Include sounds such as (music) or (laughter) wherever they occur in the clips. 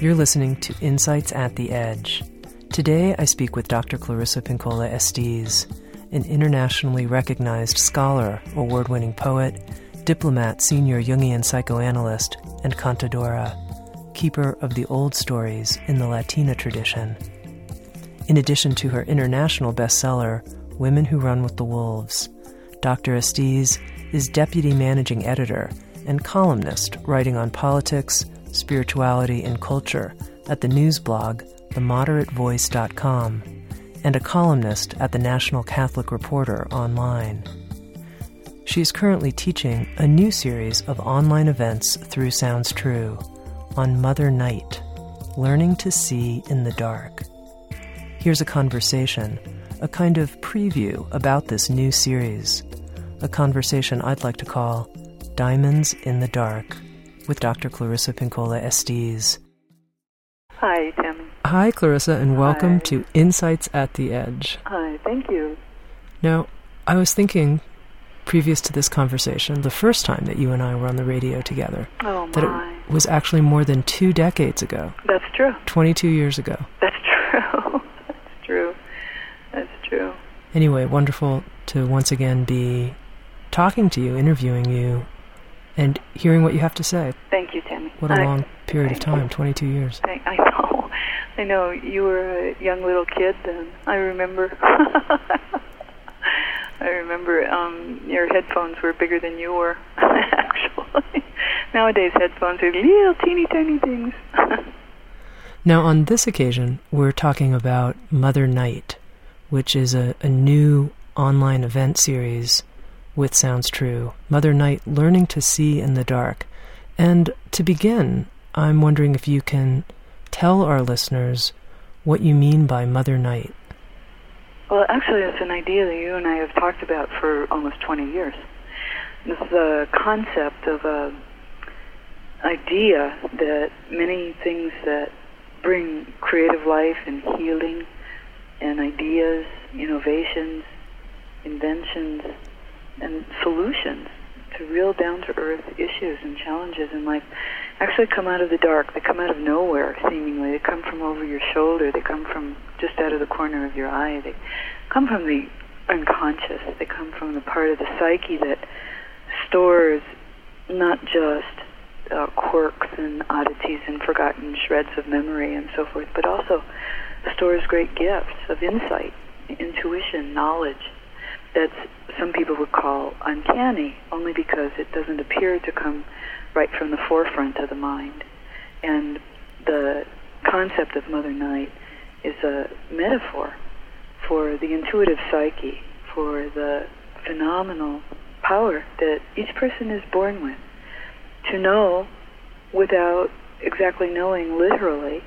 You're listening to Insights at the Edge. Today I speak with Dr. Clarissa Pinkola Estés, an internationally recognized scholar, award winning poet, diplomate, senior Jungian psychoanalyst, and cantadora, keeper of the old stories in the Latina tradition. In addition to her international bestseller, Women Who Run with the Wolves, Dr. Estés is deputy managing editor and columnist writing on politics, spirituality, and culture at the news blog themoderatevoice.com and a columnist at the National Catholic Reporter online. She is currently teaching a new series of online events through Sounds True on Mother Night, Learning to See in the Dark. Here's a conversation, a kind of preview about this new series, a conversation I'd like to call Diamonds in the Dark with Dr. Clarissa Pinkola Estés. Hi, Tim. Hi, Clarissa, and welcome Hi. to Insights at the Edge. Hi, thank you. Now, I was thinking, previous to this conversation, the first time that you and I were on the radio together, Oh, that it was actually more than two decades ago, That's true. 22 years ago. (laughs) That's true. (laughs) That's true. That's true. Anyway, wonderful to once again be talking to you, interviewing you, and hearing what you have to say. Thank you, Tami. What a I, long period of time 22 years. Thank, I know. (laughs) I know. You were a young little kid then. I remember. (laughs) I remember um, your headphones were bigger than you were, (laughs) actually. Nowadays, headphones are little teeny tiny things. Now, on this occasion, we're talking about Mother Night, which is a, a new online event series with Sounds True. Mother Night Learning to See in the Dark. And to begin, I'm wondering if you can tell our listeners what you mean by Mother Night. Well, actually, it's an idea that you and I have talked about for almost 20 years. It's the concept of a idea that many things that bring creative life and healing and ideas, innovations, inventions, and solutions to real down-to-earth issues and challenges in life actually come out of the dark. They come out of nowhere, seemingly. They come from over your shoulder. They come from just out of the corner of your eye. They come from the unconscious. They come from the part of the psyche that stores not just uh, quirks and oddities and forgotten shreds of memory and so forth, but also stores great gifts of insight, intuition, knowledge that some people would call uncanny, only because it doesn't appear to come right from the forefront of the mind. And the concept of Mother Night is a metaphor for the intuitive psyche, for the phenomenal power that each person is born with to know without exactly knowing literally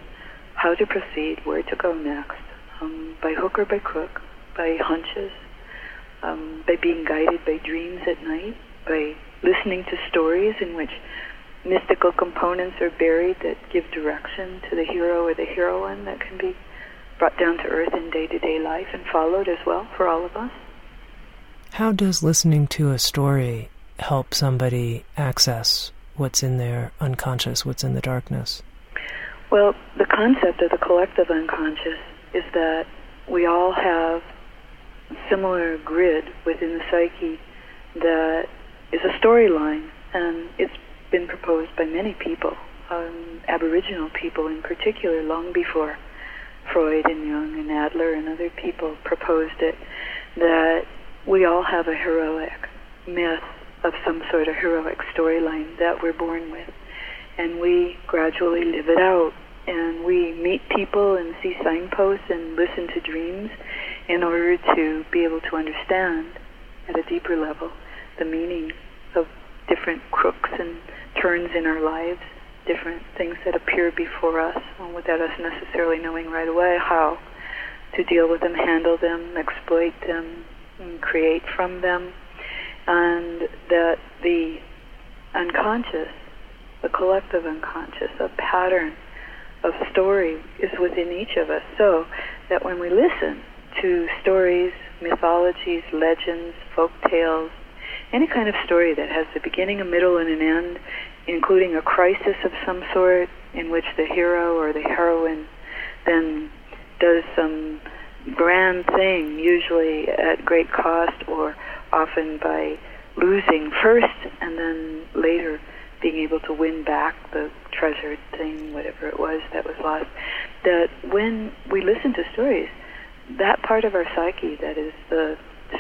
how to proceed, where to go next, um, by hook or by crook, by hunches, um, by being guided by dreams at night, by listening to stories in which mystical components are buried that give direction to the hero or the heroine that can be brought down to earth in day to day life and followed as well for all of us. How does listening to a story help somebody access what's in their unconscious, what's in the darkness? Well, the concept of the collective unconscious is that we all have similar grid within the psyche that is a storyline, and it's been proposed by many people, um, Aboriginal people in particular, long before Freud and Jung and Adler and other people proposed it, that we all have a heroic myth of some sort of heroic storyline that we're born with. And we gradually live it out. And we meet people and see signposts and listen to dreams in order to be able to understand at a deeper level the meaning of different crooks and turns in our lives different things that appear before us without us necessarily knowing right away how to deal with them, handle them, exploit them, and create from them, and that the unconscious, the collective unconscious, a pattern of story is within each of us. So that when we listen to stories, mythologies, legends, folk tales, any kind of story that has a beginning, a middle, and an end, including a crisis of some sort in which the hero or the heroine then does some grand thing, usually at great cost or often by losing first and then later being able to win back the treasured thing, whatever it was that was lost. That when we listen to stories, that part of our psyche that is the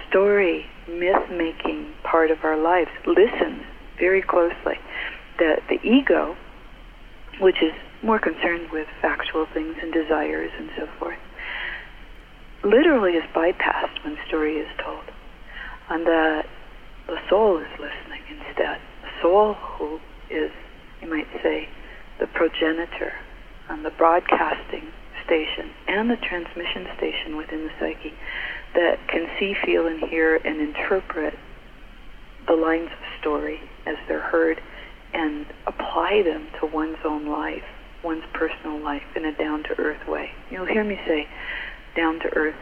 story, myth making part of our lives listens very closely. That the ego, which is more concerned with factual things and desires and so forth, literally is bypassed when story is told. And that the soul is listening instead. The soul who is, you might say, the progenitor and the broadcasting station and the transmission station within the psyche that can see, feel, and hear and interpret the lines of story as they're heard and apply them to one's own life, one's personal life in a down to earth way. You'll hear me say down to earth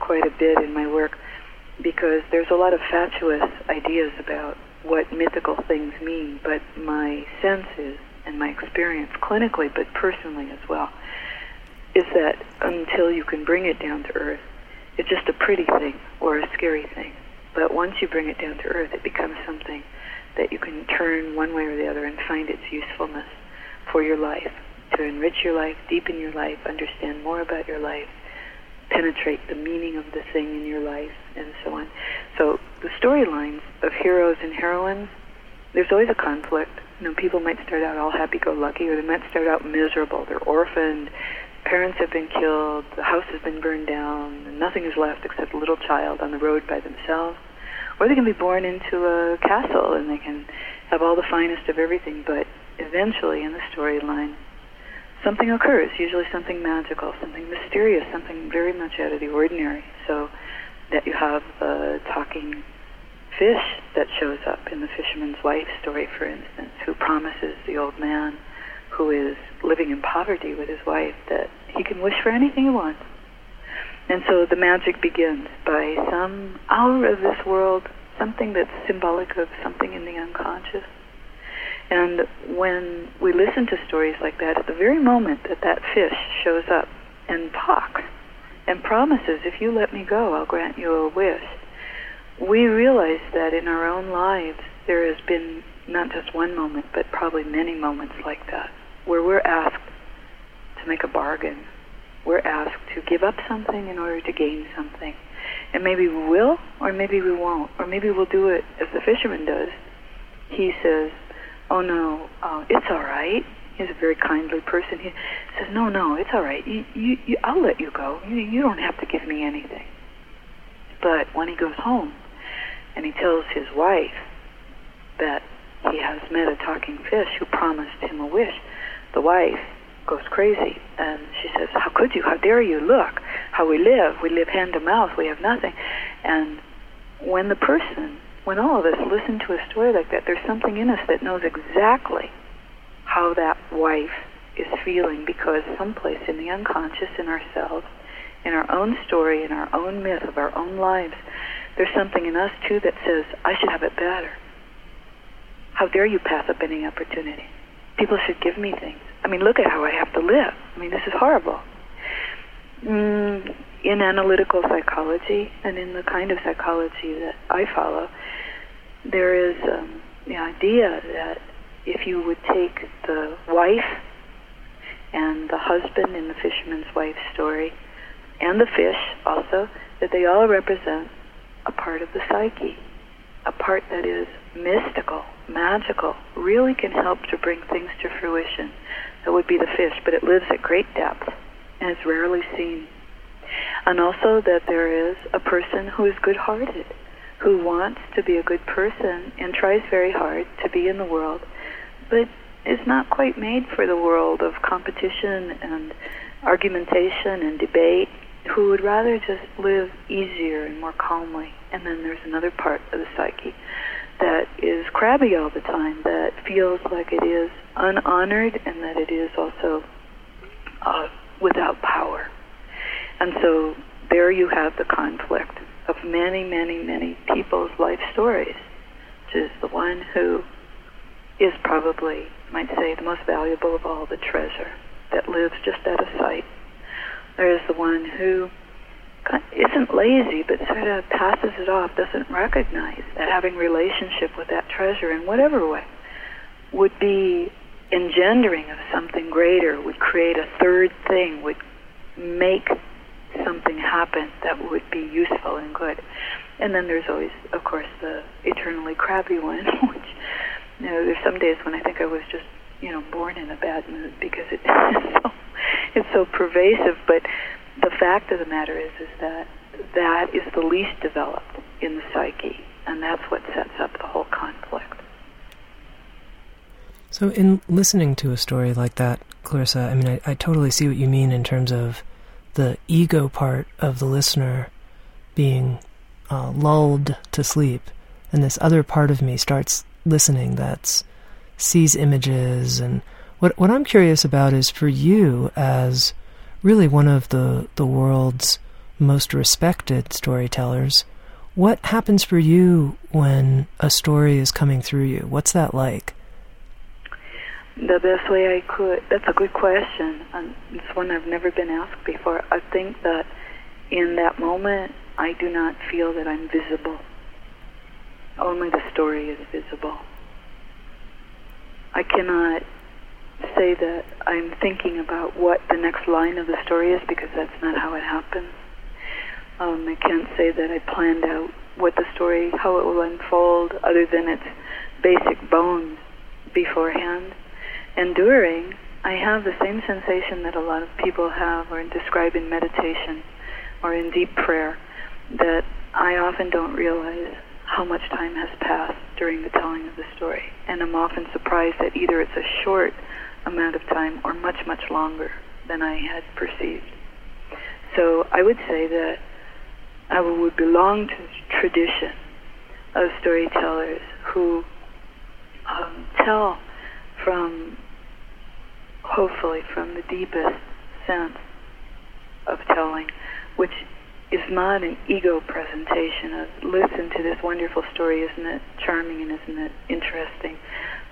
quite a bit in my work because there's a lot of fatuous ideas about what mythical things mean, but my sense is, and my experience clinically, but personally as well, is that until you can bring it down to earth, it's just a pretty thing or a scary thing. But once you bring it down to earth, it becomes something that you can turn one way or the other and find its usefulness for your life, to enrich your life, deepen your life, understand more about your life, penetrate the meaning of the thing in your life, and so on. So the storylines of heroes and heroines, there's always a conflict. You know, people might start out all happy-go-lucky, or they might start out miserable. They're orphaned, parents have been killed, the house has been burned down, and nothing is left except a little child on the road by themselves. Or they can be born into a castle and they can have all the finest of everything, but eventually in the storyline, something occurs, usually something magical, something mysterious, something very much out of the ordinary. So that you have a talking fish that shows up in the fisherman's wife story, for instance, who promises the old man who is living in poverty with his wife that he can wish for anything he wants. And so the magic begins by some out of this world, something that's symbolic of something in the unconscious and when we listen to stories like that, at the very moment that that fish shows up and talks and promises, if you let me go, I'll grant you a wish, we realize that in our own lives there has been not just one moment, but probably many moments like that, where we're asked to make a bargain. We're asked to give up something in order to gain something. And maybe we will, or maybe we won't, or maybe we'll do it as the fisherman does. He says, oh no, uh, it's all right. He's a very kindly person. He says, no, no, it's all right. You, you, you, I'll let you go. You, you don't have to give me anything. But when he goes home and he tells his wife that he has met a talking fish who promised him a wish, the wife goes crazy and she says, how could you? How dare you? Look how we live. We live hand to mouth. We have nothing. And when the person when all of us listen to a story like that, there's something in us that knows exactly how that wife is feeling because someplace in the unconscious in ourselves, in our own story, in our own myth of our own lives, there's something in us too that says, I should have it better. How dare you pass up any opportunity? People should give me things. I mean, look at how I have to live. I mean, this is horrible. Mm, in analytical psychology and in the kind of psychology that I follow, there is um, the idea that if you would take the wife and the husband in the fisherman's wife story, and the fish also, that they all represent a part of the psyche, a part that is mystical, magical, really can help to bring things to fruition. That would be the fish, but it lives at great depth and is rarely seen. And also that there is a person who is good hearted, who wants to be a good person and tries very hard to be in the world, but is not quite made for the world of competition and argumentation and debate, who would rather just live easier and more calmly. And then there's another part of the psyche that is crabby all the time, that feels like it is unhonored and that it is also uh, without power. And so there you have the conflict of many, many, many people's life stories. Which is the one who is probably, might say, the most valuable of all the treasure that lives just out of sight. There is the one who isn't lazy, but sort of passes it off, doesn't recognize that having relationship with that treasure in whatever way would be engendering of something greater, would create a third thing, would make something happen that would be useful and good. And then there's always, of course, the eternally crabby one, (laughs) which, you know, there's some days when I think I was just, you know, born in a bad mood because it, (laughs) it's, so, it's so pervasive. But the fact of the matter is, is that that is the least developed in the psyche, and that's what sets up the whole conflict. So, in listening to a story like that, Clarissa, I mean, I, I totally see what you mean in terms of the ego part of the listener being uh, lulled to sleep, and this other part of me starts listening that's sees images and what what I'm curious about is for you as really one of the the world's most respected storytellers what happens for you when a story is coming through you what's that like the best way I could. That's a good question. And it's one I've never been asked before. I think that in that moment, I do not feel that I'm visible. Only the story is visible. I cannot say that I'm thinking about what the next line of the story is because that's not how it happens. Um, I can't say that I planned out what the story, how it will unfold, other than its basic bones beforehand enduring, I have the same sensation that a lot of people have or describe in meditation or in deep prayer that I often don't realize how much time has passed during the telling of the story. And I'm often surprised that either it's a short amount of time or much, much longer than I had perceived. So I would say that I would belong to the tradition of storytellers who um, tell from, hopefully, from the deepest sense of telling, which is not an ego presentation of listen to this wonderful story, isn't it charming and isn't it interesting?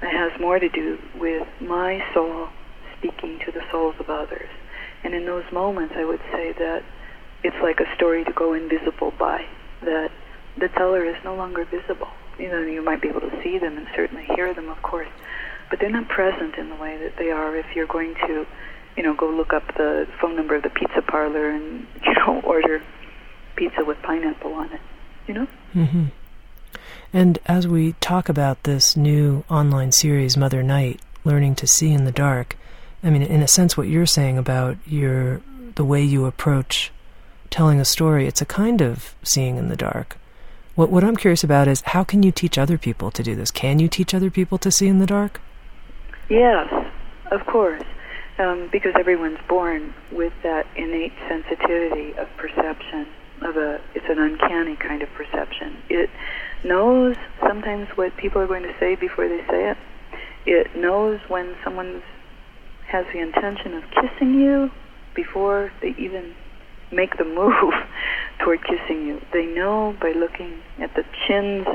It has more to do with my soul speaking to the souls of others. And in those moments, I would say that it's like a story to go invisible by, that the teller is no longer visible. You know, you might be able to see them and certainly hear them, of course, but they're not present in the way that they are if you're going to, you know, go look up the phone number of the pizza parlor and (laughs) you know order pizza with pineapple on it. You know. Mm-hmm. And as we talk about this new online series, Mother Night, learning to see in the dark, I mean, in a sense, what you're saying about your the way you approach telling a story, it's a kind of seeing in the dark. What what I'm curious about is how can you teach other people to do this? Can you teach other people to see in the dark? Yes, of course, um, because everyone's born with that innate sensitivity of perception. Of a, it's an uncanny kind of perception. It knows sometimes what people are going to say before they say it. It knows when someone has the intention of kissing you before they even make the move (laughs) toward kissing you. They know by looking at the chins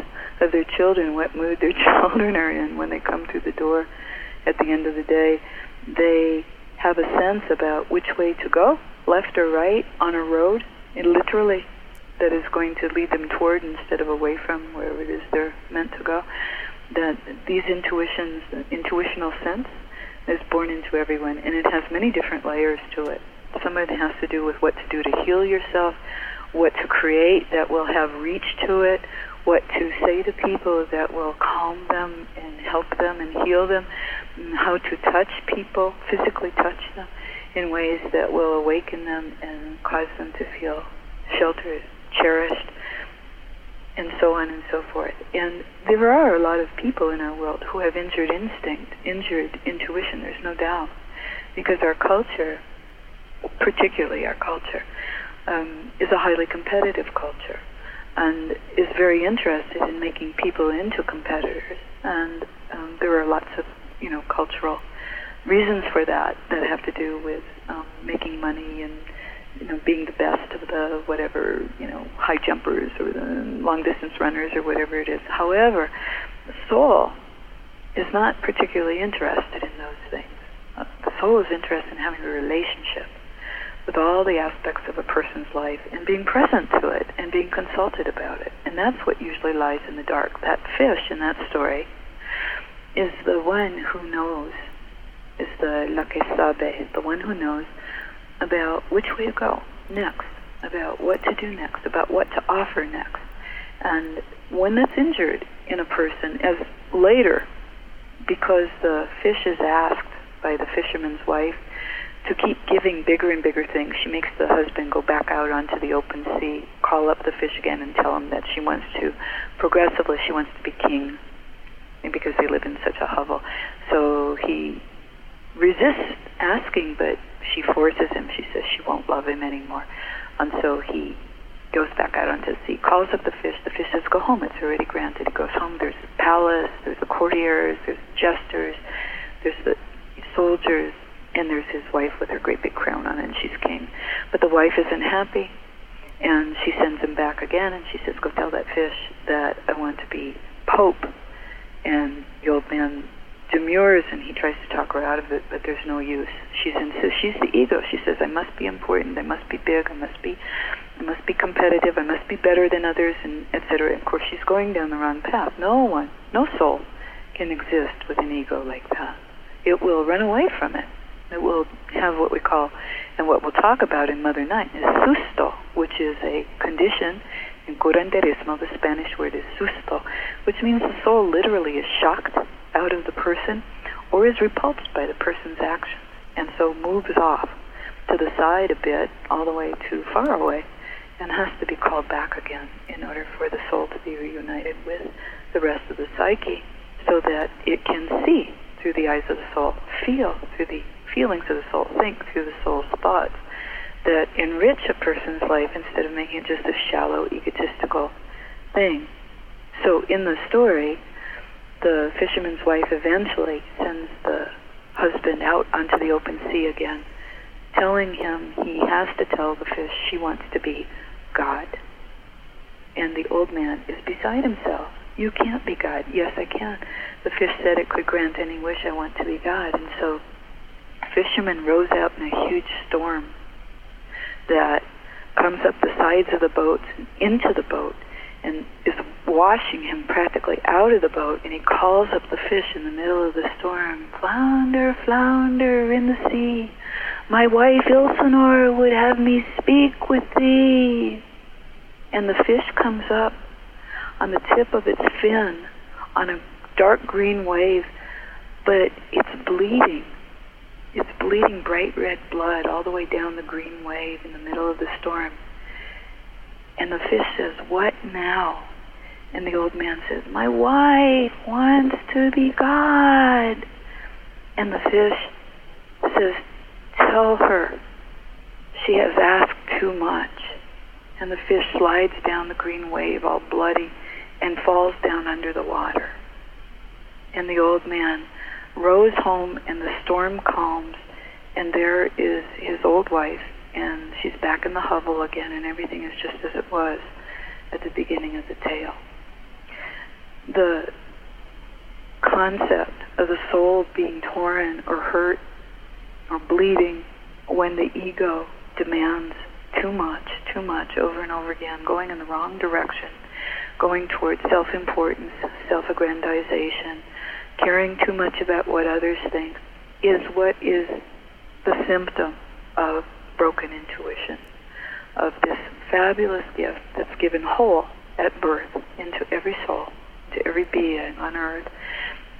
of their children what mood their (laughs) children are in when they come through the door at the end of the day, they have a sense about which way to go, left or right, on a road, and literally that is going to lead them toward instead of away from wherever it is they're meant to go. That these intuitions, intuitional sense, is born into everyone, and it has many different layers to it. Some of it has to do with what to do to heal yourself, what to create that will have reach to it, what to say to people that will calm them and help them and heal them, and how to touch people, physically touch them in ways that will awaken them and cause them to feel sheltered, cherished. and so on and so forth. And there are a lot of people in our world who have injured instinct, injured intuition, there's no doubt. Because our culture, particularly our culture, um, is a highly competitive culture and is very interested in making people into competitors. And um, there are lots of, you know, cultural reasons for that that have to do with um, making money and you know being the best of the whatever you know high jumpers or the long distance runners or whatever it is. However, the soul is not particularly interested in those things. Uh, the soul is interested in having a relationship with all the aspects of a person's life and being present to it and being consulted about it. And that's what usually lies in the dark. That fish in that story is the one who knows, is the la que sabe, the one who knows about which way to go next, about what to do next, about what to offer next. And when that's injured in a person, as later, because the fish is asked by the fisherman's wife to keep giving bigger and bigger things, she makes the husband go back out onto the open sea, call up the fish again, and tell him that she wants to, progressively, she wants to be king because they live in such a hovel. So he resists asking, but she forces him. She says she won't love him anymore. And so he goes back out onto the sea, calls up the fish. The fish says, Go home, it's already granted. He goes home. There's a palace, there's the courtiers, there's jesters, there's the soldiers, and there's his wife with her great big crown on, and she's king. But the wife isn't happy, and she sends him back again, and she says, Go tell that fish that I want to be pope. And the old man demurs and he tries to talk her out of it, but there's no use. She's insists. She's the ego. She says, "I must be important. I must be big. I must be, I must be competitive. I must be better than others, and etc." Of course, she's going down the wrong path. No one, no soul, can exist with an ego like that. It will run away from it. It will have what we call, and what we'll talk about in Mother Night is susto, which is a condition. In curanderismo, the Spanish word is susto, which means the soul literally is shocked out of the person or is repulsed by the person's actions and so moves off to the side a bit, all the way too far away, and has to be called back again in order for the soul to be reunited with the rest of the psyche so that it can see through the eyes of the soul, feel through the feelings of the soul, think through the soul's thoughts that enrich a person's life instead of making it just a shallow, egotistical thing. So in the story, the fisherman's wife eventually sends the husband out onto the open sea again, telling him he has to tell the fish she wants to be God. And the old man is beside himself. You can't be God. Yes, I can. The fish said it could grant any wish I want to be God. And so fisherman rows out in a huge storm that comes up the sides of the boat into the boat and is washing him practically out of the boat, and he calls up the fish in the middle of the storm, Flounder, flounder in the sea, my wife Ilsenor would have me speak with thee. And the fish comes up on the tip of its fin on a dark green wave, but it's bleeding. It's bleeding bright red blood all the way down the green wave in the middle of the storm. And the fish says, What now? And the old man says, My wife wants to be God. And the fish says, Tell her she has asked too much. And the fish slides down the green wave all bloody and falls down under the water. And the old man rows home and the storm calms and there is his old wife and she's back in the hovel again, and everything is just as it was at the beginning of the tale. The concept of the soul being torn or hurt or bleeding when the ego demands too much, too much over and over again, going in the wrong direction, going towards self importance, self aggrandization, caring too much about what others think, is what is the symptom of broken intuition of this fabulous gift that's given whole at birth into every soul, to every being on earth.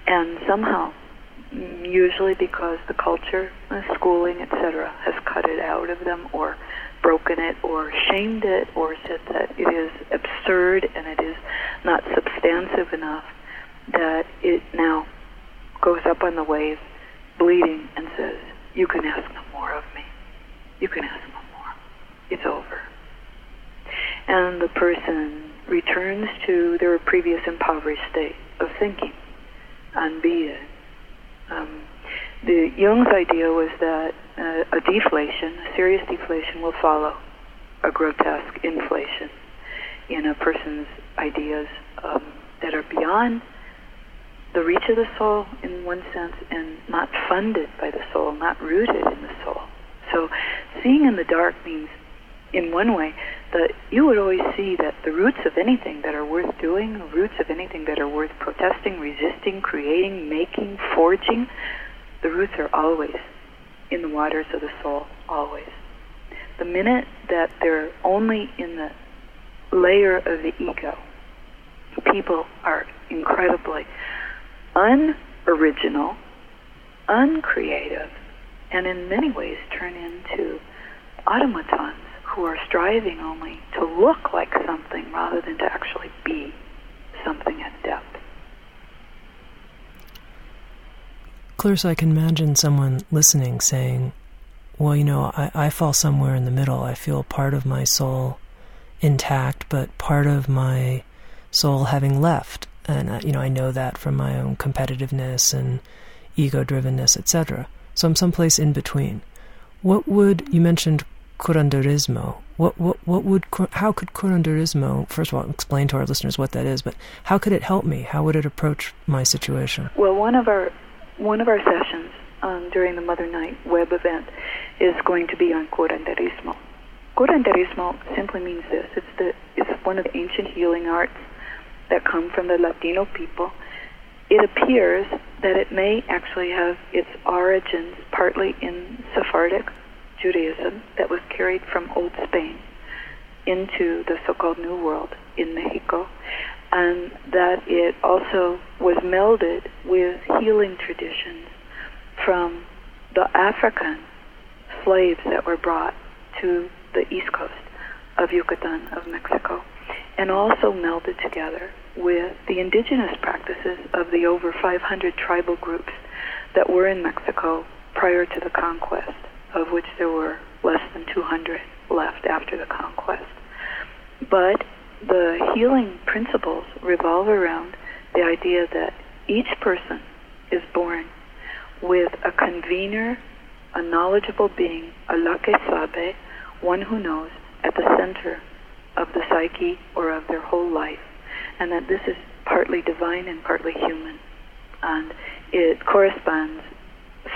And somehow, usually because the culture, the schooling, etc., has cut it out of them or broken it or shamed it or said that it is absurd and it is not substantive enough, that it now goes up on the wave, bleeding, and says, You can ask no more of me. You can ask no more. It's over. And the person returns to their previous impoverished state of thinking and being. Um, the Jung's idea was that uh, a deflation, a serious deflation, will follow a grotesque inflation in a person's ideas um, that are beyond the reach of the soul in one sense and not funded by the soul, not rooted in the soul. So seeing in the dark means, in one way, that you would always see that the roots of anything that are worth doing, the roots of anything that are worth protesting, resisting, creating, making, forging, the roots are always in the waters of the soul, always. The minute that they're only in the layer of the ego, people are incredibly unoriginal, uncreative, and in many ways turn into automatons who are striving only to look like something rather than to actually be something at depth. Clarissa, I can imagine someone listening saying, well, you know, I, I fall somewhere in the middle. I feel part of my soul intact, but part of my soul having left. And, uh, you know, I know that from my own competitiveness and ego-drivenness, etc. So I'm someplace in between. What would, you mentioned curanderismo. What, what, what would, how could curanderismo, first of all, explain to our listeners what that is, but how could it help me? How would it approach my situation? Well, one of our one of our sessions um, during the Mother Night web event is going to be on curanderismo. Curanderismo simply means this: it's the it's one of the ancient healing arts that come from the Latino people. It appears that it may actually have its origins partly in Sephardic Judaism that was carried from Old Spain into the so-called New World in Mexico and that it also was melded with healing traditions from the African slaves that were brought to the east coast of Yucatan of Mexico, and also melded together with the indigenous practices of the over 500 tribal groups that were in Mexico prior to the conquest, of which there were less than 200 left after the conquest. But the healing principles revolve around the idea that each person is born with a convener, a knowledgeable being, a la que sabe, one who knows, at the center of the psyche or of their whole life, and that this is partly divine and partly human. And it corresponds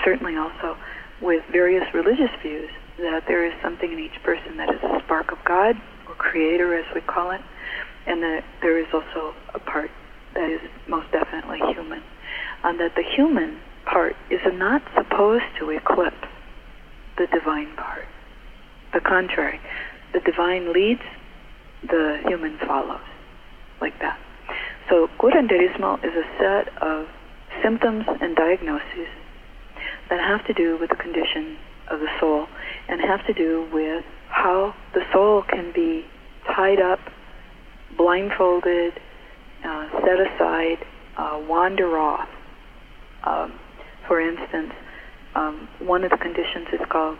certainly also with various religious views that there is something in each person that is a spark of God, or creator as we call it, and that there is also a part that is most definitely human. And that the human part is not supposed to eclipse the divine part. The contrary, the divine leads, the human follows, like that. So curanderismo is a set of symptoms and diagnoses that have to do with the condition of the soul and have to do with how the soul can be tied up blindfolded, uh, set aside, uh, wander off. Um, for instance, um, one of the conditions is called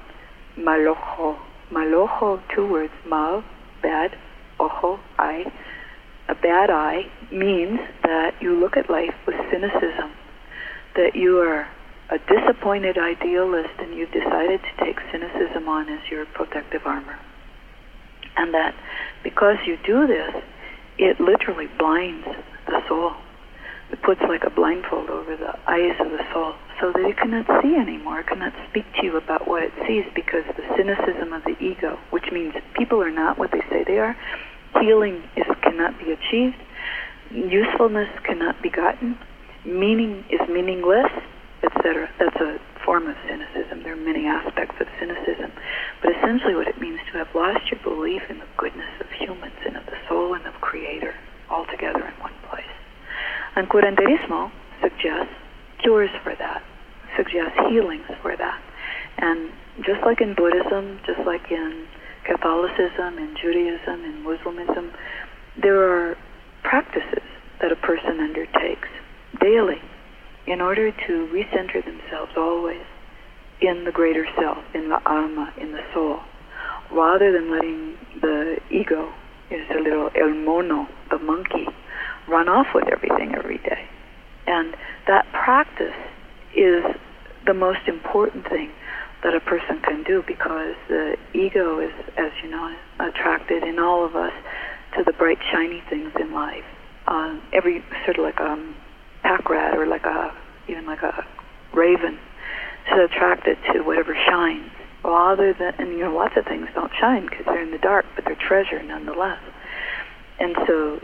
malojo. Malojo, two words, mal, bad, ojo, eye. A bad eye means that you look at life with cynicism, that you are a disappointed idealist and you've decided to take cynicism on as your protective armor. And that because you do this, it literally blinds the soul. It puts like a blindfold over the eyes of the soul so that it cannot see anymore. It cannot speak to you about what it sees because the cynicism of the ego, which means people are not what they say they are, healing is cannot be achieved, usefulness cannot be gotten, meaning is meaningless, etc. That's a form of cynicism. There are many aspects of cynicism. But essentially, what it means to have lost your belief in the goodness of humans and of the soul and of Creator all together in one place. And curanderismo suggests cures for that, suggests healings for that. And just like in Buddhism, just like in Catholicism, and Judaism, and Muslimism, there are practices that a person undertakes daily in order to recenter themselves always in the greater self, in the alma, in the soul, rather than letting the ego, is a little el mono, the monkey, run off with everything every day. And that practice is the most important thing that a person can do because the ego is, as you know, attracted in all of us to the bright, shiny things in life. Uh, every sort of like a pack rat or like a even like a raven is attracted to whatever shines. Rather than, and you know, lots of things don't shine because they're in the dark, but they're treasure nonetheless. And so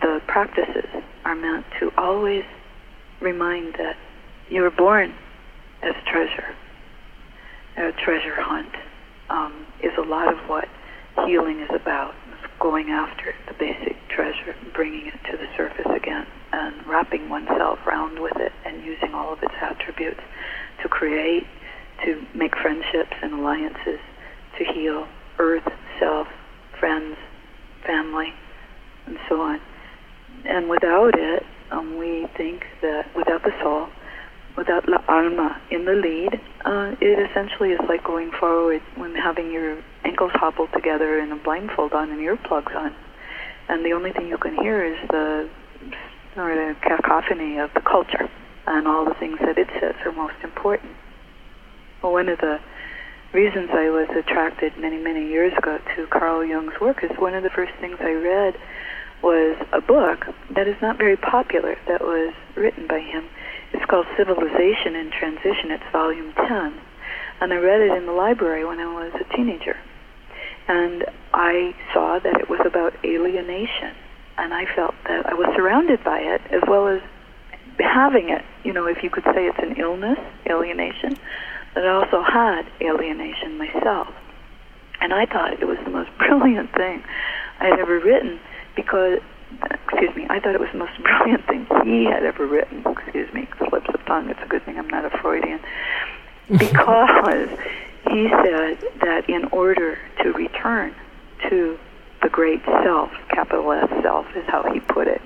the practices are meant to always remind that you were born as treasure. A treasure hunt um, is a lot of what healing is about. It's going after the basic treasure bringing it to the surface again and wrapping oneself around with it and using all of its attributes to create, to make friendships and alliances, to heal earth, self, friends, family, and so on. And without it, um, we think that without the soul, without la alma in the lead, uh, it essentially is like going forward when having your ankles hobbled together and a blindfold on and earplugs on. And the only thing you can hear is the, or the cacophony of the culture and all the things that it says are most important. One of the reasons I was attracted many, many years ago to Carl Jung's work is one of the first things I read was a book that is not very popular that was written by him. It's called Civilization in Transition. It's volume 10. And I read it in the library when I was a teenager. And I saw that it was about alienation. And I felt that I was surrounded by it as well as having it. You know, if you could say it's an illness, alienation, that I also had alienation myself. And I thought it was the most (laughs) brilliant thing I had ever written because, excuse me, I thought it was the most (laughs) brilliant thing he had ever written. Excuse me, slips of tongue. It's a good thing I'm not a Freudian. (laughs) Because he said that in order to return to the great self, capital S self is how he put it,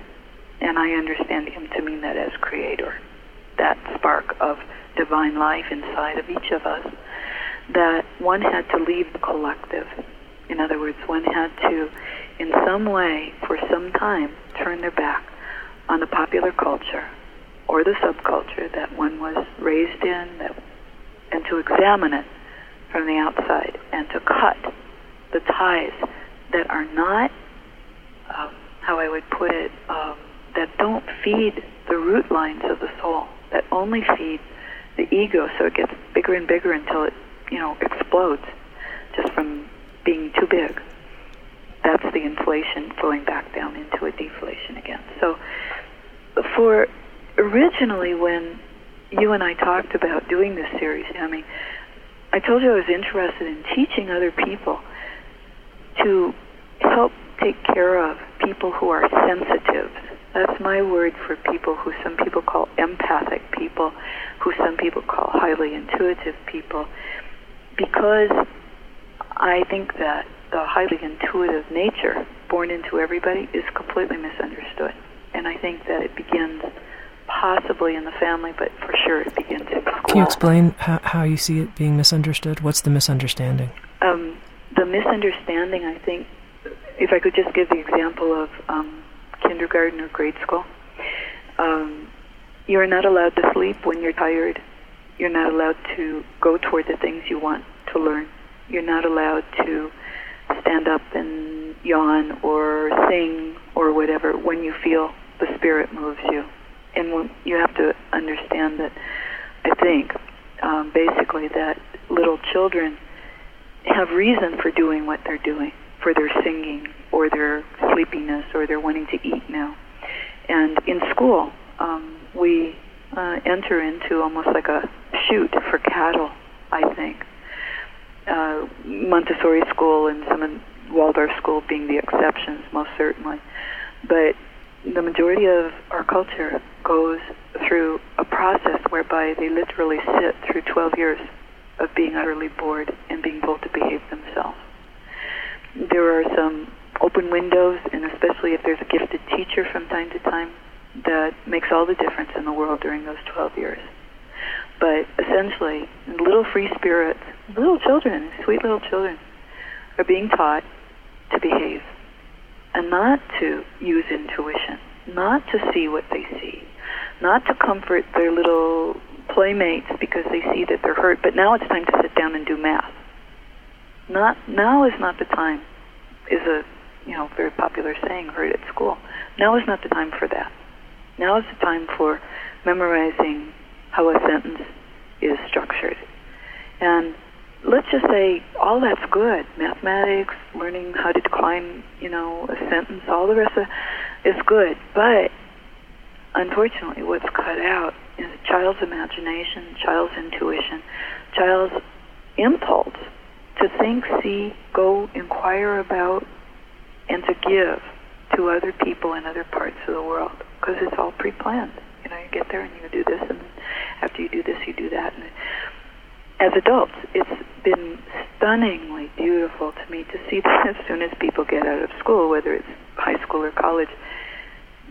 and I understand him to mean that as creator, that spark of divine life inside of each of us, that one had to leave the collective. In other words, one had to, in some way, for some time, turn their back on the popular culture or the subculture that one was raised in, that, and to examine it from the outside and to cut the ties that are not, um, how I would put it, um, that don't feed the root lines of the soul, that only feed the ego so it gets bigger and bigger until it, you know, explodes just from being too big. That's the inflation flowing back down into a deflation again. So for originally when you and I talked about doing this series, Tami, I told you I was interested in teaching other people to help take care of people who are sensitive that's my word for people who some people call empathic people, who some people call highly intuitive people, because I think that the highly intuitive nature born into everybody is completely misunderstood. And I think that it begins possibly in the family, but for sure it begins in school. Can you explain how, how you see it being misunderstood? What's the misunderstanding? Um, the misunderstanding, I think, if I could just give the example of um, kindergarten or grade school. Um, you're not allowed to sleep when you're tired. You're not allowed to go toward the things you want to learn. You're not allowed to stand up and yawn or sing or whatever when you feel the spirit moves you. And when, you have to understand that, I think, um, basically, that little children have reason for doing what they're doing for their singing or their sleepiness or their wanting to eat now. And in school, um, we uh, enter into almost like a chute for cattle, I think. Uh, Montessori school and some of Waldorf school being the exceptions, most certainly. But the majority of our culture goes through a process whereby they literally sit through 12 years of being utterly bored and being told to behave themselves. There are some open windows, and especially if there's a gifted teacher from time to time, that makes all the difference in the world during those 12 years. But essentially, little free spirits, little children, sweet little children, are being taught to behave and not to use intuition, not to see what they see, not to comfort their little playmates because they see that they're hurt, but now it's time to sit down and do math. Not now is not the time is a you know very popular saying heard at school. Now is not the time for that. Now is the time for memorizing how a sentence is structured. And let's just say all that's good. Mathematics, learning how to decline, you know, a sentence, all the rest of it is good. But unfortunately, what's cut out is a child's imagination, child's intuition, child's impulse to think, see, go, inquire about, and to give to other people in other parts of the world because it's all pre-planned. You know, you get there and you do this, and after you do this, you do that. And as adults, it's been stunningly beautiful to me to see (laughs) that as soon as people get out of school, whether it's high school or college,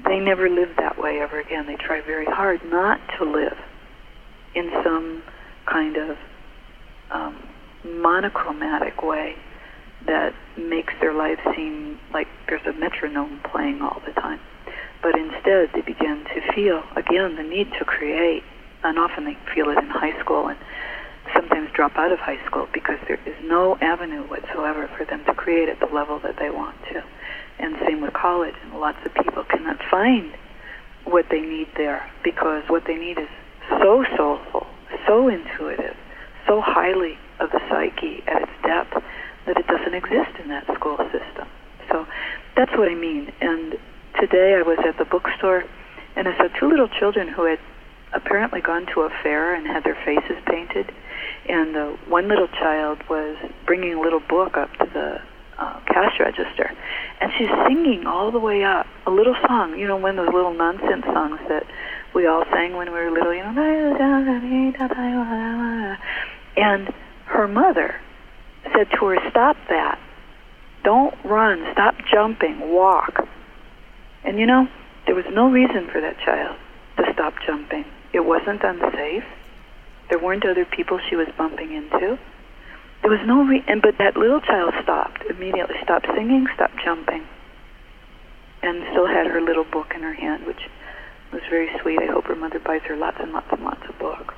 they never live that way ever again. They try very hard not to live in some kind of um, monochromatic way that makes their life seem like there's a metronome playing all the time. But instead, they begin to feel, again, the need to create. And often they feel it in high school and sometimes drop out of high school because there is no avenue whatsoever for them to create at the level that they want to. And same with college. And lots of people cannot find what they need there because what they need is so soulful, so intuitive, so highly of the psyche at its depth that it doesn't exist in that school system. So that's what I mean. And today I was at the bookstore and I saw two little children who had apparently gone to a fair and had their faces painted. And uh, one little child was bringing a little book up to the uh, cash register, and she's singing all the way up a little song. You know, one of those little nonsense songs that we all sang when we were little. You know, and her mother said to her, "Stop that! Don't run! Stop jumping! Walk!" And you know, there was no reason for that child to stop jumping. It wasn't unsafe. There weren't other people she was bumping into. There was no re- and but that little child stopped immediately, stopped singing, stopped jumping, and still had her little book in her hand, which was very sweet. I hope her mother buys her lots and lots and lots of books.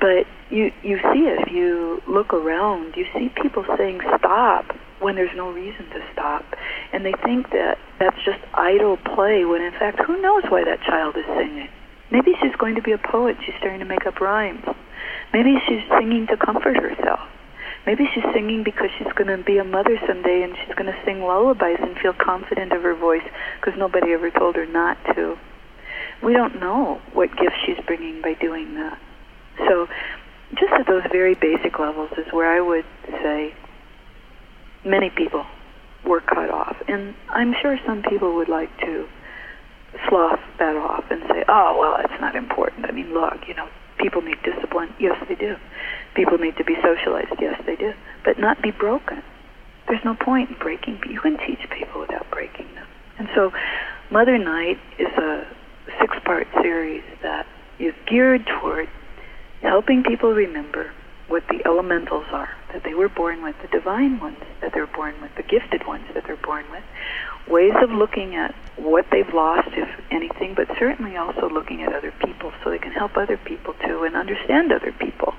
But you you see if you look around. You see people saying stop when there's no reason to stop, and they think that that's just idle play. When in fact, who knows why that child is singing? Maybe she's going to be a poet. She's starting to make up rhymes. Maybe she's singing to comfort herself. Maybe she's singing because she's going to be a mother someday and she's going to sing lullabies and feel confident of her voice because nobody ever told her not to. We don't know what gift she's bringing by doing that. So, just at those very basic levels is where I would say many people were cut off. And I'm sure some people would like to slough that off and say, oh, well, it's not important. I mean, look, you know, people need discipline. Yes, they do. People need to be socialized. Yes, they do. But not be broken. There's no point in breaking. You can teach people without breaking them. And so, Mother Night is a six part series that is geared toward helping people remember what the elementals are that they were born with, the divine ones that they're born with, the gifted ones that they're born with, ways of looking at what they've lost, if anything, but certainly also looking at other people so they can help other people too and understand other people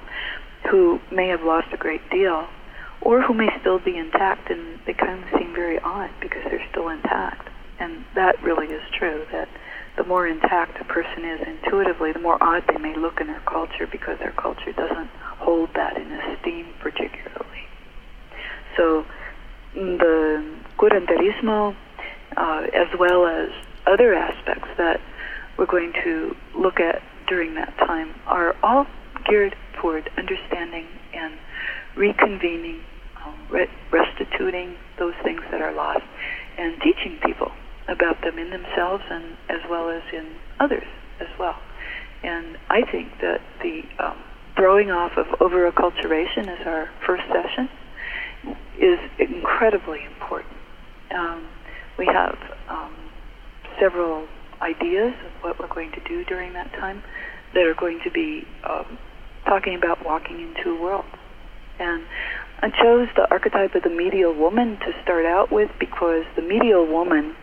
who may have lost a great deal or who may still be intact and they kind of seem very odd because they're still intact. And that really is true, that the more intact a person is intuitively, the more odd they may look in their culture because their culture doesn't hold that in esteem particularly. So the curanderismo, uh, as well as other aspects that we're going to look at during that time, are all geared toward understanding and reconvening, um, re- restituting those things that are lost, and teaching people about them in themselves and as well as in others as well. And I think that the um, throwing off of over-acculturation as our first session is incredibly important. Um, we have um, several ideas of what we're going to do during that time that are going to be um, talking about walking into a world. And I chose the archetype of the medial woman to start out with because the medial woman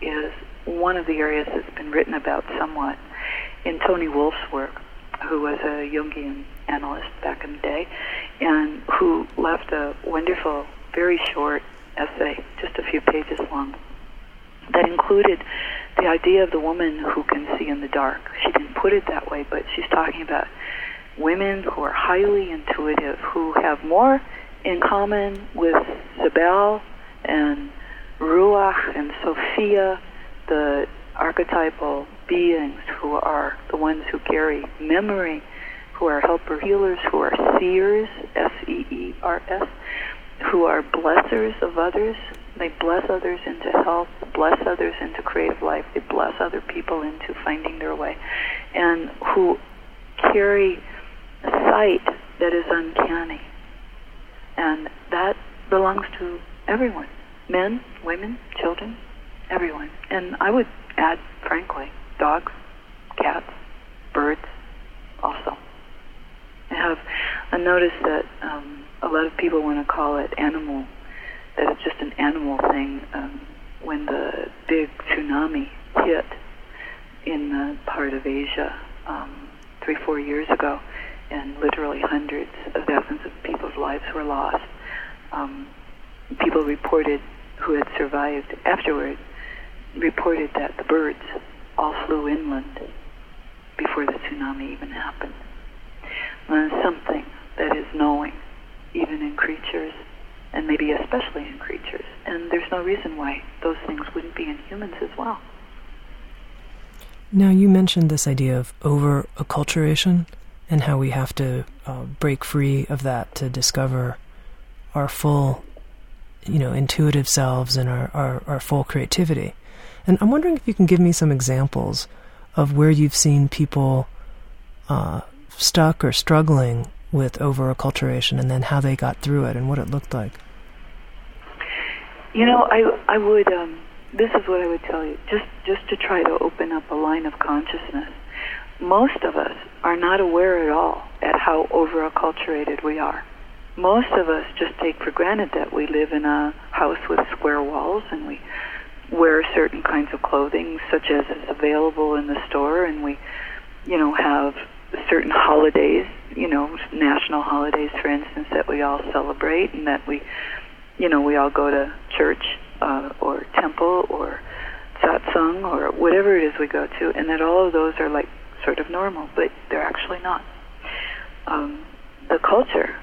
is one of the areas that's been written about somewhat in Toni Wolff's work, who was a Jungian analyst back in the day, and who left a wonderful, very short essay, just a few pages long, that included the idea of the woman who can see in the dark. She didn't put it that way, but she's talking about women who are highly intuitive, who have more in common with Zabel and Ruach and Sophia, the archetypal beings who are the ones who carry memory, who are helper healers, who are seers, S E E R S, who are blessers of others. They bless others into health, bless others into creative life, they bless other people into finding their way, and who carry a sight that is uncanny. And that belongs to everyone men, women, children, everyone. And I would add, frankly, dogs, cats, birds also. I have noticed that um, a lot of people want to call it animal, that it's just an animal thing. Um, when the big tsunami hit in the part of Asia um, three, four years ago, and literally hundreds of thousands of people's lives were lost, um, people reported who had survived afterward reported that the birds all flew inland before the tsunami even happened. And something that is knowing, even in creatures, and maybe especially in creatures. And there's no reason why those things wouldn't be in humans as well. Now, you mentioned this idea of over acculturation and how we have to uh, break free of that to discover our full, you know, intuitive selves and our, our, our full creativity. And I'm wondering if you can give me some examples of where you've seen people uh, stuck or struggling with over acculturation and then how they got through it and what it looked like. You know, I, I would, um, this is what I would tell you, just, just to try to open up a line of consciousness. Most of us are not aware at all at how over acculturated we are. Most of us just take for granted that we live in a house with square walls and we wear certain kinds of clothing, such as is available in the store, and we, you know, have certain holidays, you know, national holidays, for instance, that we all celebrate, and that we, you know, we all go to church uh, or temple or satsang or whatever it is we go to, and that all of those are like sort of normal, but they're actually not. Um, the culture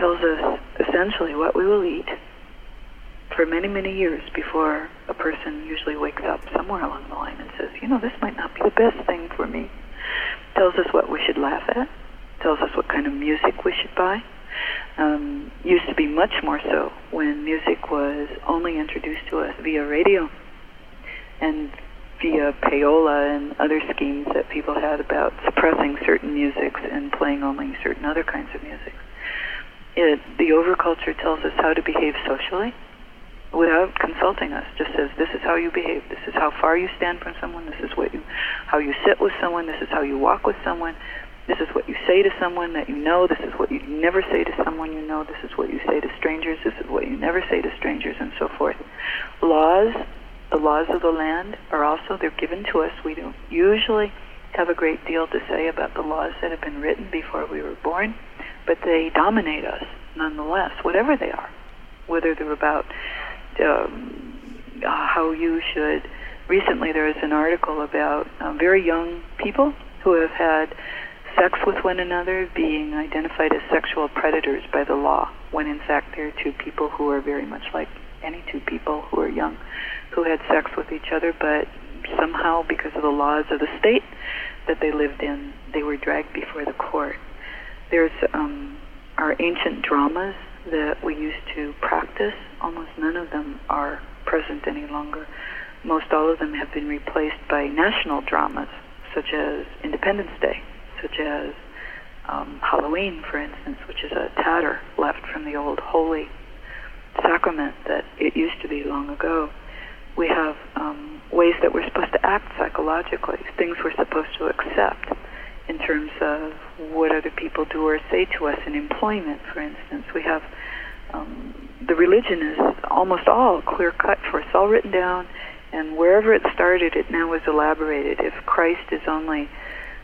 tells us essentially what we will eat for many, many years before a person usually wakes up somewhere along the line and says, you know, this might not be the best thing for me. Tells us what we should laugh at, tells us what kind of music we should buy. Um, used to be much more so when music was only introduced to us via radio and via payola and other schemes that people had about suppressing certain musics and playing only certain other kinds of music. It, the overculture tells us how to behave socially without consulting us. Just says this is how you behave. This is how far you stand from someone. This is what you how you sit with someone. This is how you walk with someone. This is what you say to someone that you know. This is what you never say to someone you know. This is what you say to strangers. This is what you never say to strangers and so forth. Laws the laws of the land are also they're given to us. We don't usually have a great deal to say about the laws that have been written before we were born but they dominate us nonetheless whatever they are whether they're about um, how you should. Recently, there was an article about um, very young people who have had sex with one another being identified as sexual predators by the law, when in fact they're two people who are very much like any two people who are young who had sex with each other, but somehow, because of the laws of the state that they lived in, they were dragged before the court. There's um, our ancient dramas that we used to practice, almost none of them are present any longer. Most all of them have been replaced by national dramas, such as Independence Day, such as um, Halloween, for instance, which is a tatter left from the old holy sacrament that it used to be long ago. We have um, ways that we're supposed to act psychologically, things we're supposed to accept in terms of what other people do or say to us in employment, for instance. We have um, the religion is almost all clear cut for us, all written down, and wherever it started, it now is elaborated. If Christ is only,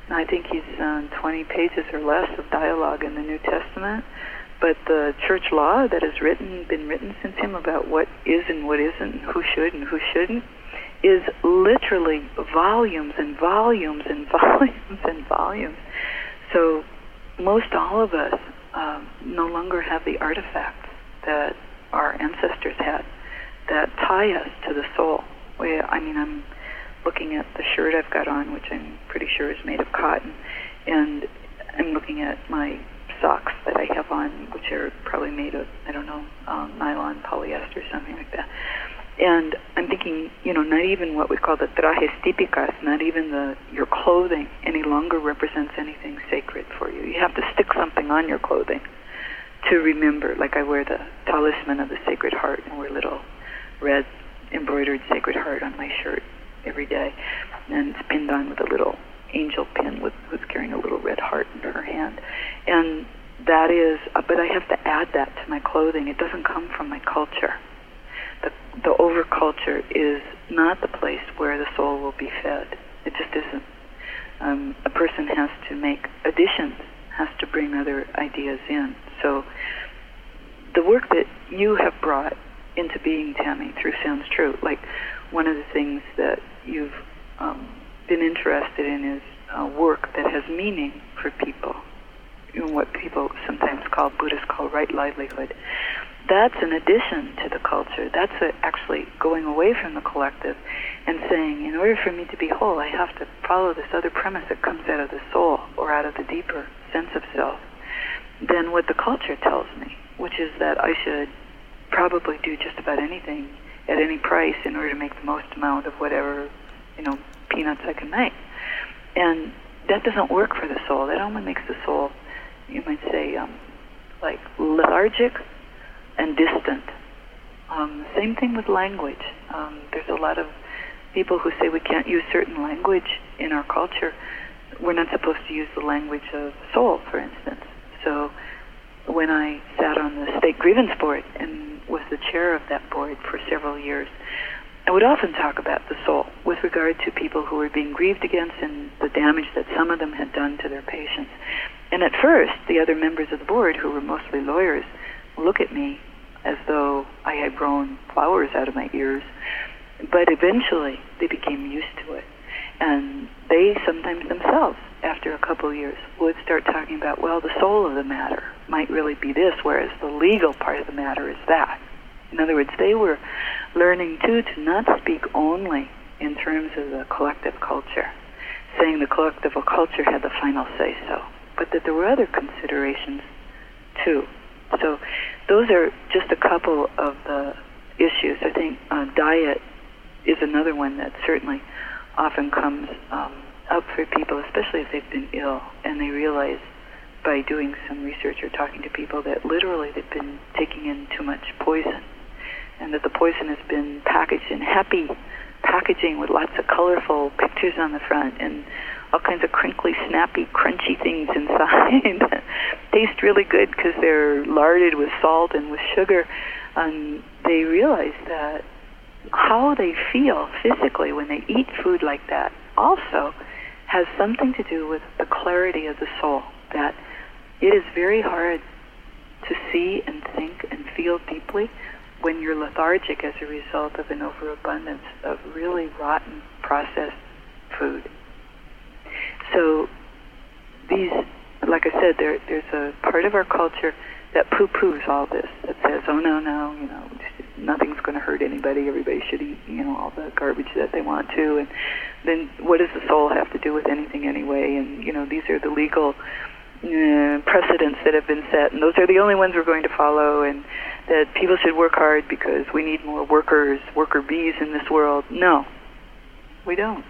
I think he's on 20 pages or less of dialogue in the New Testament, but the church law that has written, been written since him about what is and what isn't, who should and who shouldn't, is literally volumes and volumes and (laughs) volumes and volumes. So most all of us um, no longer have the artifacts that our ancestors had that tie us to the soul. We, I mean, I'm looking at the shirt I've got on, which I'm pretty sure is made of cotton, and I'm looking at my socks that I have on, which are probably made of, I don't know, um, nylon, polyester, something like that. And I'm thinking, you know, not even what we call the trajes típicas, not even the your clothing any longer represents anything sacred for you. You have to stick something on your clothing to remember. Like I wear the talisman of the Sacred Heart and wear little red embroidered Sacred Heart on my shirt every day, and it's pinned on with a little angel pin with who's carrying a little red heart in her hand, and that is. But I have to add that to my clothing. It doesn't come from my culture. The the overculture is not the place where the soul will be fed. It just isn't. Um, a person has to make additions, has to bring other ideas in. So the work that you have brought into being, Tami, through Sounds True, like one of the things that you've um, been interested in is uh, work that has meaning for people, you know, what people sometimes call, Buddhists call right livelihood. That's an addition to the culture. That's a, actually going away from the collective and saying, in order for me to be whole, I have to follow this other premise that comes out of the soul or out of the deeper sense of self than what the culture tells me, which is that I should probably do just about anything at any price in order to make the most amount of whatever, you know, peanuts I can make. And that doesn't work for the soul. That only makes the soul, you might say, um, like lethargic and distant. Um, same thing with language. Um, there's a lot of people who say we can't use certain language in our culture. We're not supposed to use the language of soul, for instance. So when I sat on the state grievance board and was the chair of that board for several years, I would often talk about the soul with regard to people who were being grieved against and the damage that some of them had done to their patients. And at first, the other members of the board, who were mostly lawyers, look at me as though I had grown flowers out of my ears. But eventually, they became used to it. And they sometimes themselves, after a couple of years, would start talking about, well, the soul of the matter might really be this, whereas the legal part of the matter is that. In other words, they were learning too to not speak only in terms of the collective culture, saying the collective culture had the final say so, but that there were other considerations too. So those are just a couple of the issues. I think uh, diet is another one that certainly often comes um, up for people, especially if they've been ill and they realize by doing some research or talking to people that literally they've been taking in too much poison and that the poison has been packaged in happy packaging with lots of colorful pictures on the front and all kinds of crinkly, snappy, crunchy things inside (laughs) taste really good because they're larded with salt and with sugar. And they realize that how they feel physically when they eat food like that also has something to do with the clarity of the soul. That it is very hard to see and think and feel deeply when you're lethargic as a result of an overabundance of really rotten processed food. So these, like I said, there, there's a part of our culture that poo-poos all this, that says, oh no, no, you know, nothing's going to hurt anybody. Everybody should eat, you know, all the garbage that they want to. And then what does the soul have to do with anything anyway? And you know, these are the legal uh, precedents that have been set, and those are the only ones we're going to follow. And that people should work hard because we need more workers, worker bees in this world. No, we don't.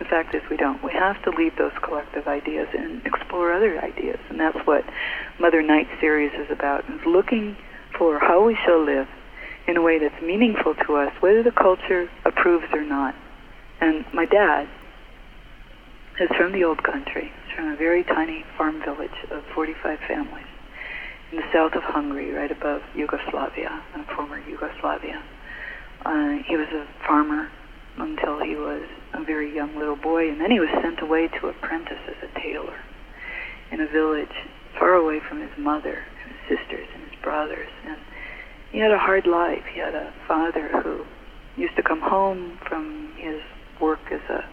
The fact is, we don't. We have to leave those collective ideas and explore other ideas, and that's what Mother Night series is about: is looking for how we shall live in a way that's meaningful to us, whether the culture approves or not. And my dad is from the old country. He's from a very tiny farm village of 45 families in the south of Hungary, right above Yugoslavia, former Yugoslavia. Uh, he was a farmer until he was a very young little boy, and then he was sent away to apprentice as a tailor in a village far away from his mother, and his sisters, and his brothers. And he had a hard life. He had a father who used to come home from his work as a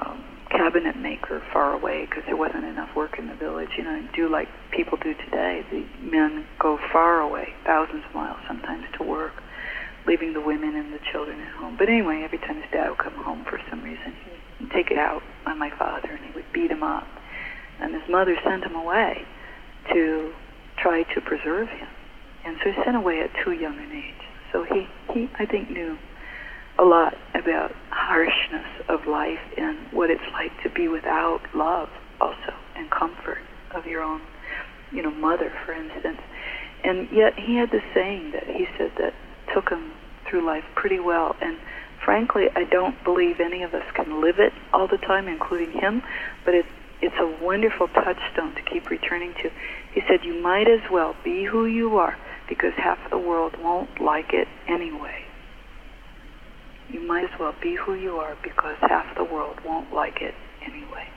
um, cabinet maker far away because there wasn't enough work in the village. You know, and do like people do today. The men go far away, thousands of miles sometimes, to work, leaving the women and the children at home. But anyway, every time his dad would come home for some reason, he would take it out on my father and he would beat him up. And his mother sent him away to try to preserve him. And so he sent away at too young an age. So he, he I think, knew a lot about harshness of life and what it's like to be without love also and comfort of your own, you know, mother, for instance. And yet he had this saying that he said that took him through life pretty well. And frankly, I don't believe any of us can live it all the time, including him, but it, it's a wonderful touchstone to keep returning to. He said, You might as well be who you are because half the world won't like it anyway you might as well be who you are because half the world won't like it anyway.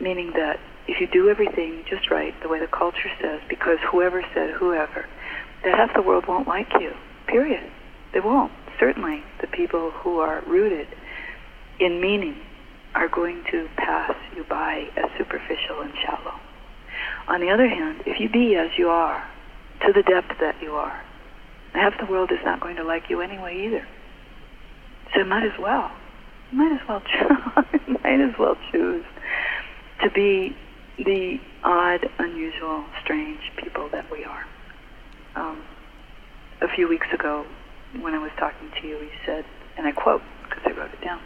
Meaning that if you do everything just right, the way the culture says, because whoever said whoever, that half the world won't like you. Period. They won't. Certainly, the people who are rooted in meaning are going to pass you by as superficial and shallow. On the other hand, if you be as you are, to the depth that you are, half the world is not going to like you anyway either. So might as well, might as well, (laughs) might as well choose to be the odd, unusual, strange people that we are. Um, a few weeks ago, when I was talking to you, you said, and I quote because I wrote it down.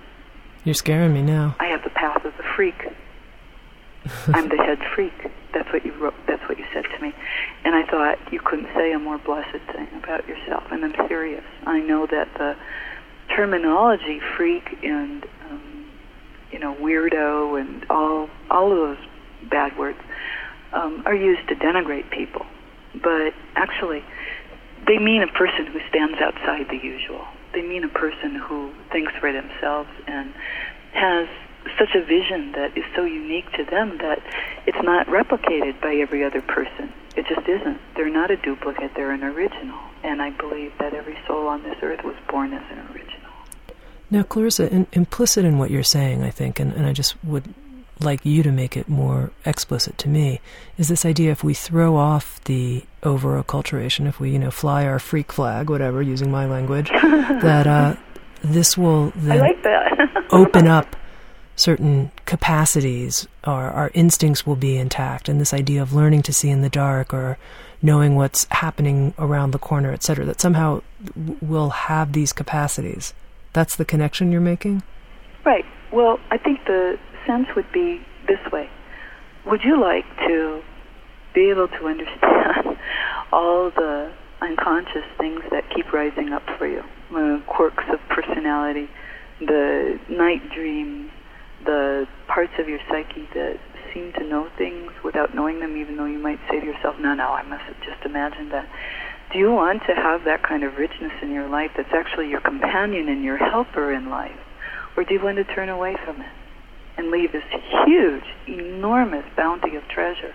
You're scaring me now. I have the path of the freak. (laughs) I'm the head freak. That's what you wrote. That's what you said to me, and I thought you couldn't say a more blessed thing about yourself. And I'm serious. I know that the terminology, freak and um, you know weirdo and all all of those bad words um, are used to denigrate people, but actually they mean a person who stands outside the usual. They mean a person who thinks for themselves and has such a vision that is so unique to them that it's not replicated by every other person. It just isn't. They're not a duplicate, they're an original. And I believe that every soul on this earth was born as an original. Now, Clarissa, in, implicit in what you're saying, I think, and, and I just would like you to make it more explicit to me, is this idea if we throw off the over acculturation, if we, you know, fly our freak flag, whatever, using my language, (laughs) that uh, this will then like (laughs) open up certain capacities, or our instincts will be intact, and this idea of learning to see in the dark or knowing what's happening around the corner, etc., that somehow we'll have these capacities. That's the connection you're making? Right. Well, I think the sense would be this way. Would you like to be able to understand (laughs) all the unconscious things that keep rising up for you? The quirks of personality, the night dreams, the parts of your psyche that seem to know things without knowing them, even though you might say to yourself, no, no, I must have just imagined that. Do you want to have that kind of richness in your life that's actually your companion and your helper in life? Or do you want to turn away from it and leave this huge, enormous bounty of treasure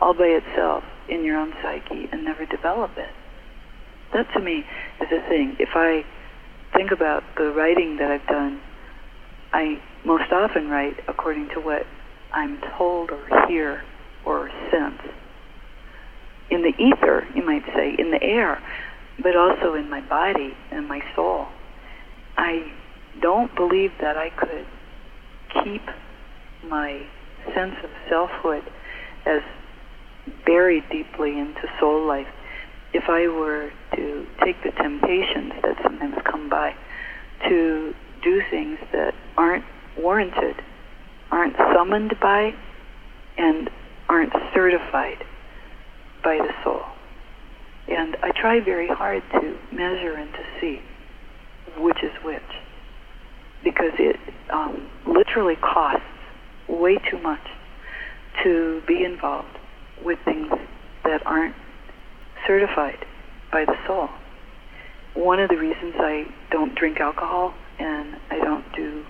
all by itself in your own psyche and never develop it? That to me is a thing. If I think about the writing that I've done, I most often write according to what I'm told or hear or sense in the ether, you might say, in the air, but also in my body and my soul. I don't believe that I could keep my sense of selfhood as buried deeply into soul life if I were to take the temptations that sometimes come by to do things that aren't warranted, aren't summoned by, and aren't certified by the soul. And I try very hard to measure and to see which is which because it um, literally costs way too much to be involved with things that aren't certified by the soul. One of the reasons I don't drink alcohol and I don't do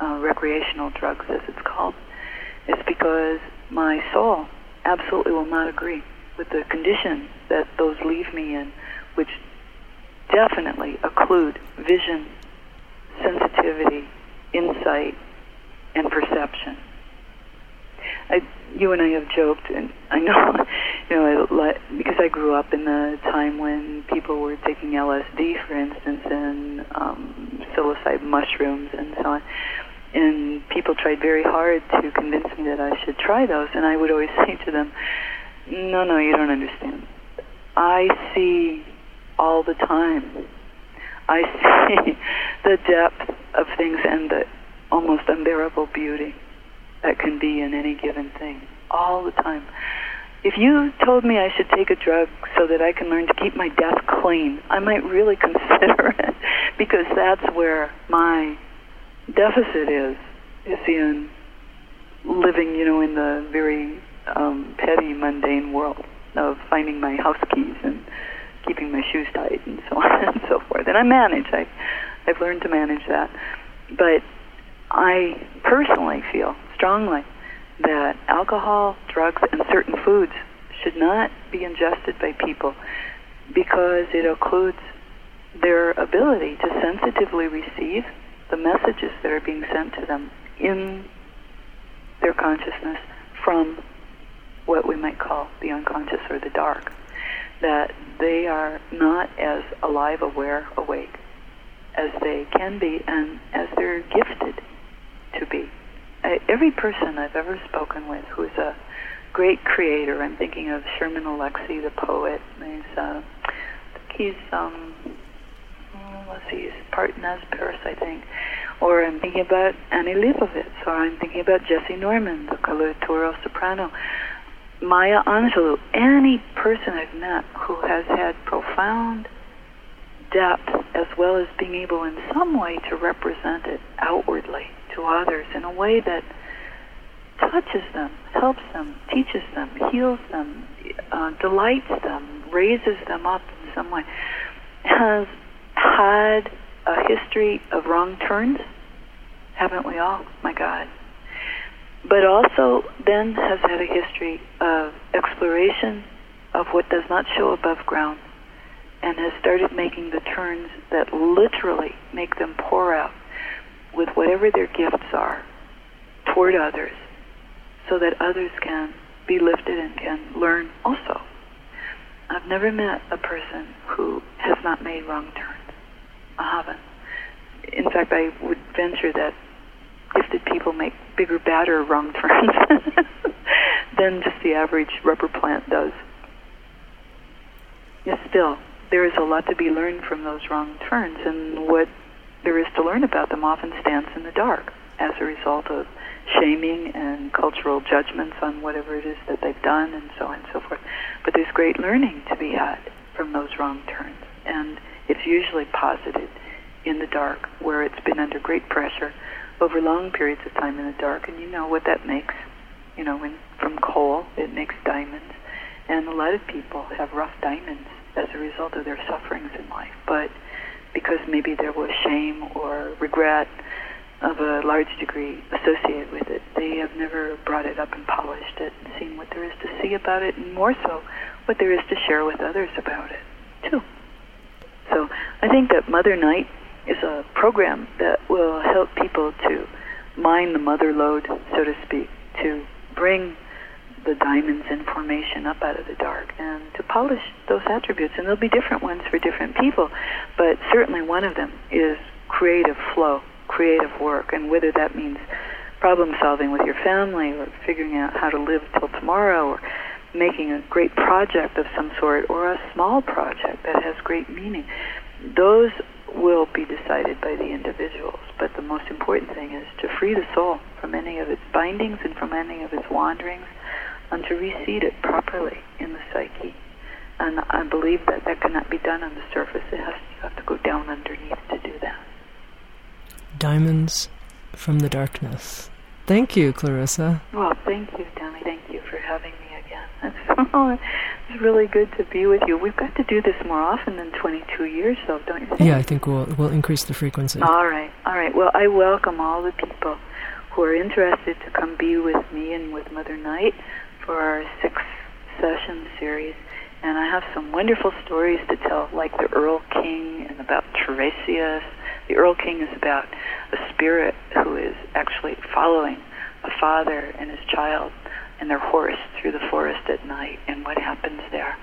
uh, recreational drugs, as it's called, is because my soul absolutely will not agree with the conditions that those leave me in, which definitely occlude vision, sensitivity, insight, and perception. I, you and I have joked, and I know, (laughs) you know, I, because I grew up in the time when people were taking LSD, for instance, and um, psilocybin mushrooms and so on and people tried very hard to convince me that I should try those, and I would always (laughs) say to them, "No, no, you don't understand. I see all the time. I see (laughs) the depth of things and the almost unbearable beauty that can be in any given thing all the time." If you told me I should take a drug so that I can learn to keep my death clean, I might really (laughs) consider it because that's where my deficit is is in living, you know, in the very um, petty, mundane world of finding my house keys and keeping my shoes tight and so (laughs) on and so forth. And I manage. I, I've learned to manage that. But I personally feel strongly that alcohol, drugs, and certain foods should not be ingested by people because it occludes their ability to sensitively receive the messages that are being sent to them in their consciousness from what we might call the unconscious or the dark. That they are not as alive, aware, awake as they can be and as they're gifted to be. I, every person I've ever spoken with who's a great creator, I'm thinking of Sherman Alexie, the poet. He's, uh, he's um, let's see, he's part Nez Perce, I think. Or I'm thinking about Annie Leibovitz, or I'm thinking about Jessye Norman, the coloratura soprano. Maya Angelou, any person I've met who has had profound depth as well as being able in some way to represent it outwardly to others in a way that touches them, helps them, teaches them, heals them, uh, delights them, raises them up in some way, has had a history of wrong turns, haven't we all? My God. But also then has had a history of exploration of what does not show above ground and has started making the turns that literally make them pour out with whatever their gifts are toward others so that others can be lifted and can learn also. I've never met a person who has not made wrong turns. I haven't. In fact, I would venture that gifted people make bigger, badder wrong turns (laughs) than just the average rubber plant does. Yet still, there is a lot to be learned from those wrong turns, and what there is to learn about them often stands in the dark as a result of shaming and cultural judgments on whatever it is that they've done and so on and so forth. But there's great learning to be had from those wrong turns. And it's usually posited in the dark where it's been under great pressure over long periods of time in the dark. And you know what that makes. You know, when, from coal, it makes diamonds. And a lot of people have rough diamonds as a result of their sufferings in life. But because maybe there was shame or regret of a large degree associated with it, they have never brought it up and polished it and seen what there is to see about it, and more so, what there is to share with others about it, too. So I think that Mother Night is a program that will help people to mine the mother lode, so to speak, to bring the diamonds in formation up out of the dark and to polish those attributes. And there'll be different ones for different people, but certainly one of them is creative flow, creative work, and whether that means problem solving with your family or figuring out how to live till tomorrow or making a great project of some sort or a small project that has great meaning. Those will be decided by the individuals, but the most important thing is to free the soul from any of its bindings and from any of its wanderings and to reseed it properly in the psyche And I believe that that cannot be done on the surface. It has you have to go down underneath to do that. Diamonds from the darkness. Thank you, Clarissa. Well, thank you, Danny. Thank you for having again. (laughs) Oh, it's, really good to be with you. We've got to do this more often than 22 years, though, don't you think? Yeah, I think we'll we'll increase the frequency. All right, all right. Well, I welcome all the people who are interested to come be with me and with Mother Night for our six session series. And I have some wonderful stories to tell, like the Earl King and about Tiresias. The Erl-King is about a spirit who is actually following a father and his child and their horse through the forest at night and what happens there.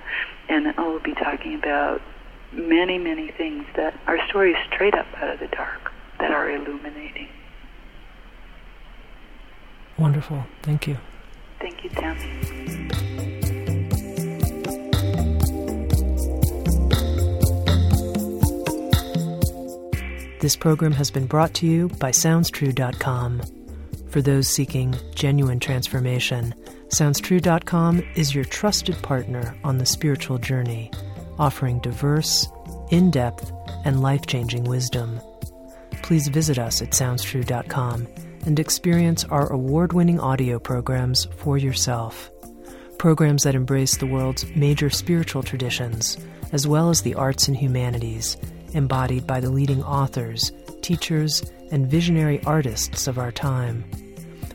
And I will be talking about many, many things that are stories straight up out of the dark that are illuminating. Wonderful. Thank you. Thank you, Tami. This program has been brought to you by SoundsTrue.com. For those seeking genuine transformation, SoundsTrue.com is your trusted partner on the spiritual journey, offering diverse, in depth, and life changing wisdom. Please visit us at SoundsTrue.com and experience our award winning audio programs for yourself. Programs that embrace the world's major spiritual traditions, as well as the arts and humanities embodied by the leading authors, teachers, and visionary artists of our time.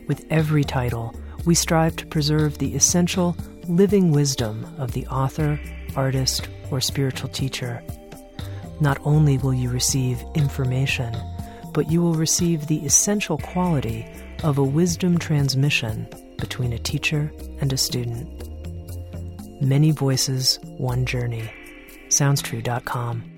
With every title, we strive to preserve the essential living wisdom of the author, artist, or spiritual teacher. Not only will you receive information, but you will receive the essential quality of a wisdom transmission between a teacher and a student. Many voices, one journey. SoundsTrue.com.